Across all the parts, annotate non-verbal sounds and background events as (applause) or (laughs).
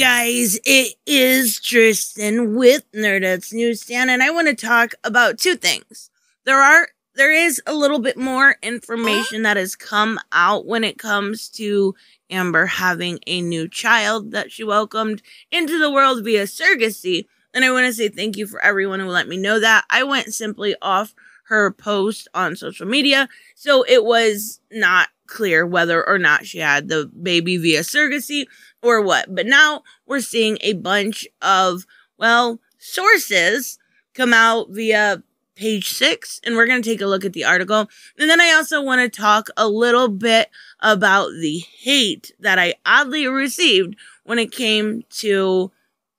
guys, it is Tristan with Nerdettes Newsstand, and I want to talk about two things. There are there is a little bit more information that has come out when it comes to Amber having a new child that she welcomed into the world via surrogacy. And I want to say thank you for everyone who let me know that. I went simply off her post on social media, so it was not clear whether or not she had the baby via surrogacy or what. But now we're seeing a bunch of, well, sources come out via page six, and we're going to take a look at the article. And then I also want to talk a little bit about the hate that I oddly received when it came to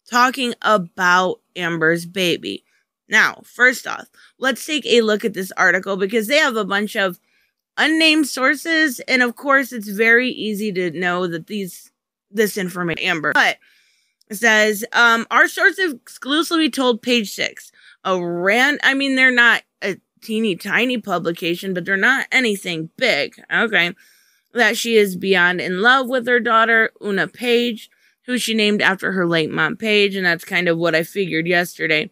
talking about Amber's baby. Now, first off, let's take a look at this article because they have a bunch of unnamed sources, and of course, it's very easy to know that these this information, Amber. But says, um, our source exclusively told page six. A rand I mean, they're not a teeny tiny publication, but they're not anything big. Okay. That she is beyond in love with her daughter, Oonagh Paige, who she named after her late mom Paige, and that's kind of what I figured yesterday.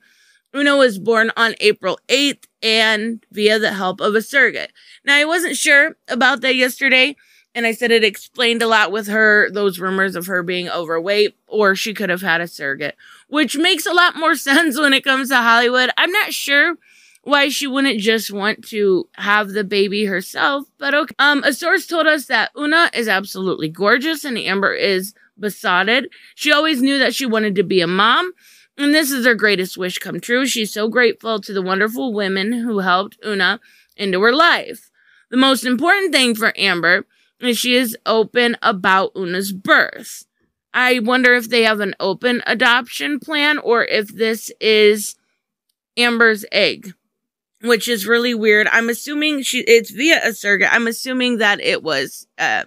Oonagh was born on April 8th and via the help of a surrogate. Now, I wasn't sure about that yesterday and I said it explained a lot with her, those rumors of her being overweight, or she could have had a surrogate, which makes a lot more (laughs) sense when it comes to Hollywood. I'm not sure why she wouldn't just want to have the baby herself, but okay. Um, a source told us that Oonagh is absolutely gorgeous and Amber is besotted. She always knew that she wanted to be a mom, and this is her greatest wish come true. She's so grateful to the wonderful women who helped Oonagh into her life. The most important thing for Amber and she is open about Oonagh's birth. I wonder if they have an open adoption plan or if this is Amber's egg, which is really weird. I'm assuming she it's via a surrogate. I'm assuming that it was uh,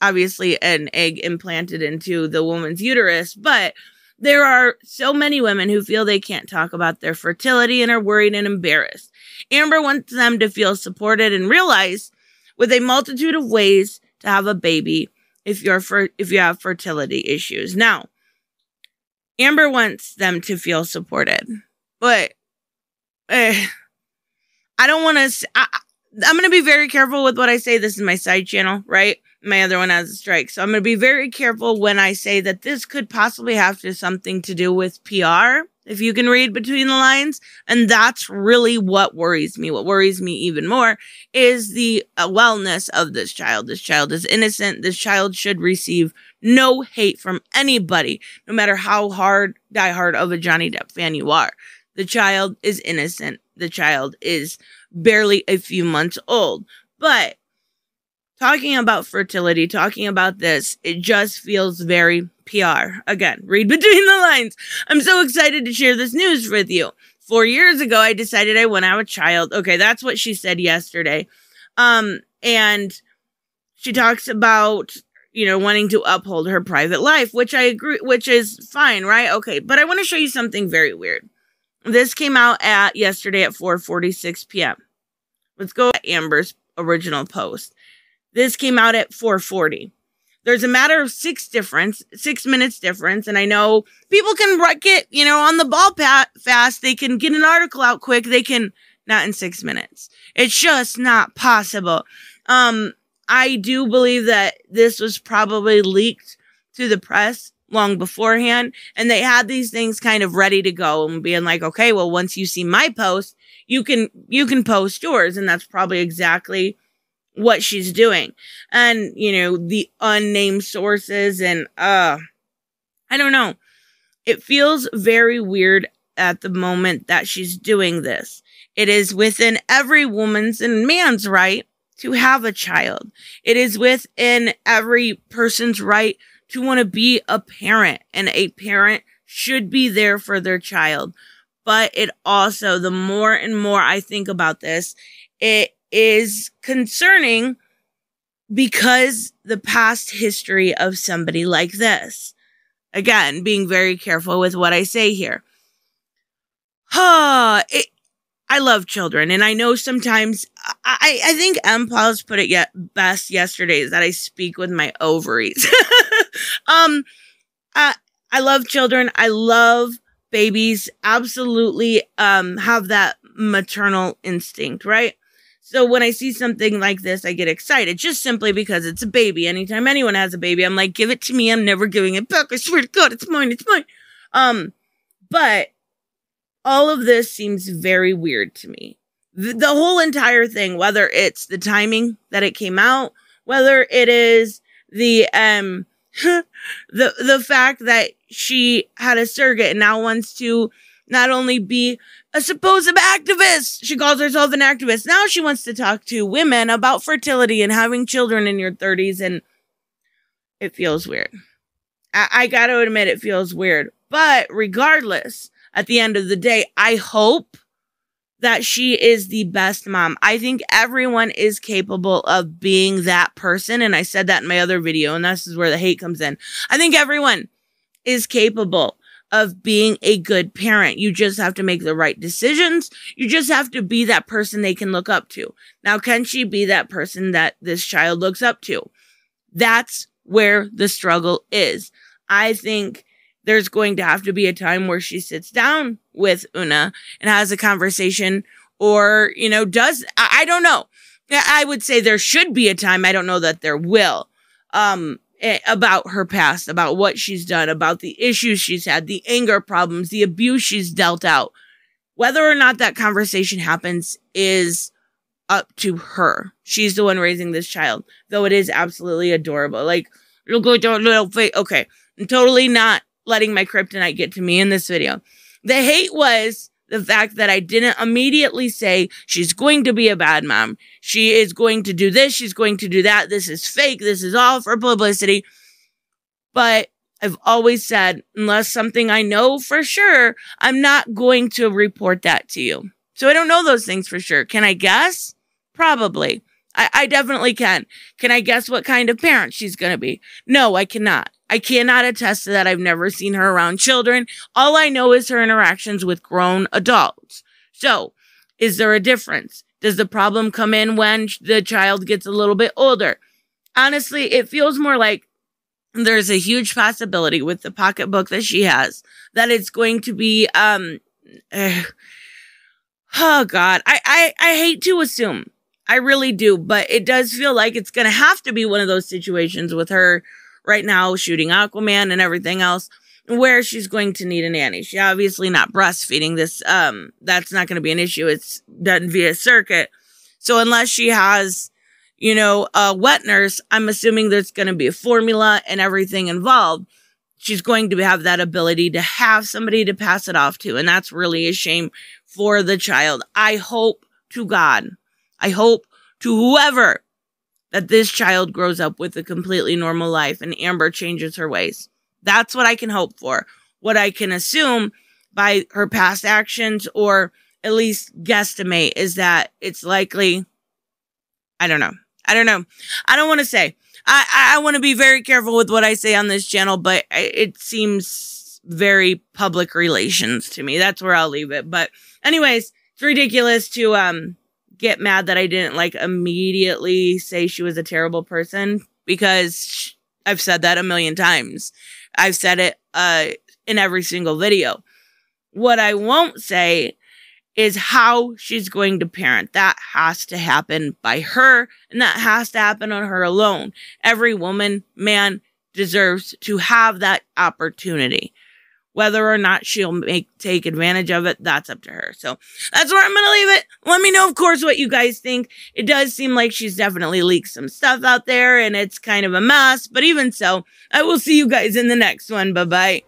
obviously an egg implanted into the woman's uterus, but there are so many women who feel they can't talk about their fertility and are worried and embarrassed. Amber wants them to feel supported and realize with a multitude of ways to have a baby if you're if you have fertility issues. Now, Amber wants them to feel supported, but eh, I don't want to. I'm going to be very careful with what I say. This is my side channel, right? My other one has a strike, so I'm going to be very careful when I say that this could possibly have to something to do with PR if you can read between the lines. And that's really what worries me. What worries me even more is the uh, wellness of this child. This child is innocent. This child should receive no hate from anybody, no matter how hard, diehard of a Johnny Depp fan you are. The child is innocent. The child is barely a few months old. But talking about fertility, talking about this, it just feels very PR. Again, read between the lines. I'm so excited to share this news with you. Four years ago, I decided I want to have a child. Okay, that's what she said yesterday. Um, and she talks about, you know, wanting to uphold her private life, which I agree, which is fine, right? Okay, but I want to show you something very weird. This came out at yesterday at 4:46 p.m. Let's go at Amber's original post. This came out at 440. There's a matter of six difference, six minutes difference. And I know people can get, you know, on the ball pat fast. They can get an article out quick. They can not in six minutes. It's just not possible. Um, I do believe that this was probably leaked to the press long beforehand and they had these things kind of ready to go and being like okay well once you see my post you can you can post yours and that's probably exactly what she's doing. And, you know, the unnamed sources and, uh, I don't know. It feels very weird at the moment that she's doing this. It is within every woman's and man's right to have a child. It is within every person's right to want to be a parent and a parent should be there for their child. But it also, the more and more I think about this, it is concerning because the past history of somebody like this. Again, being very careful with what I say here. Huh, (sighs) it, I love children, and I know sometimes I, I think M. Paul's put it yet best yesterday is that I speak with my ovaries. (laughs) um, uh, I love children. I love babies. Absolutely um have that maternal instinct, right? So when I see something like this, I get excited just simply because it's a baby. Anytime anyone has a baby, I'm like, give it to me. I'm never giving it back. I swear to God, it's mine. It's mine. Um, but all of this seems very weird to me. The, the whole entire thing, whether it's the timing that it came out, whether it is the um (laughs) the the fact that she had a surrogate and now wants to not only be a supposed activist. She calls herself an activist. Now she wants to talk to women about fertility and having children in your 30s, and it feels weird. I, I gotta admit, it feels weird. But regardless, at the end of the day, I hope that she is the best mom. I think everyone is capable of being that person. And I said that in my other video, and this is where the hate comes in. I think everyone is capable of being a good parent. You just have to make the right decisions. You just have to be that person they can look up to. Now, can she be that person that this child looks up to? That's where the struggle is. I think there's going to have to be a time where she sits down with Oonagh and has a conversation or, you know, does, I, I don't know. I would say there should be a time. I don't know that there will. Um, Eh, about her past, about what she's done, about the issues she's had, the anger problems, the abuse she's dealt out. Whether or not that conversation happens is up to her. She's the one raising this child, though it is absolutely adorable. Like, look at your little face. Okay, I'm totally not letting my kryptonite get to me in this video. The hate was the fact that I didn't immediately say she's going to be a bad mom. She is going to do this. She's going to do that. This is fake. This is all for publicity. But I've always said, unless something I know for sure, I'm not going to report that to you. So I don't know those things for sure. Can I guess? Probably. I, I definitely can. Can I guess what kind of parent she's going to be? No, I cannot. I cannot attest to that. I've never seen her around children. All I know is her interactions with grown adults. So, is there a difference? Does the problem come in when the child gets a little bit older? Honestly, it feels more like there's a huge possibility with the pocketbook that she has that it's going to be um (sighs) oh god I, I i hate to assume i really do but it does feel like it's gonna have to be one of those situations with her right now shooting Aquaman and everything else where she's going to need a nanny. She obviously not breastfeeding this. Um, that's not going to be an issue. It's done via circuit. So unless she has, you know, a wet nurse, I'm assuming there's going to be a formula and everything involved. She's going to have that ability to have somebody to pass it off to. And that's really a shame for the child. I hope to God, I hope to whoever that this child grows up with a completely normal life and Amber changes her ways. That's what I can hope for. What I can assume by her past actions or at least guesstimate is that it's likely, I don't know. I don't know. I don't want to say. I, I want to be very careful with what I say on this channel, but it seems very public relations to me. That's where I'll leave it. But anyways, it's ridiculous to, um, get mad that I didn't like immediately say she was a terrible person because I've said that a million times. I've said it uh, in every single video. What I won't say is how she's going to parent. That has to happen by her, and that has to happen on her alone. Every woman, man deserves to have that opportunity. Whether or not she'll make take advantage of it, that's up to her. So that's where I'm gonna leave it. Let me know, of course, what you guys think. It does seem like she's definitely leaked some stuff out there and it's kind of a mess, but even so, I will see you guys in the next one. Bye bye.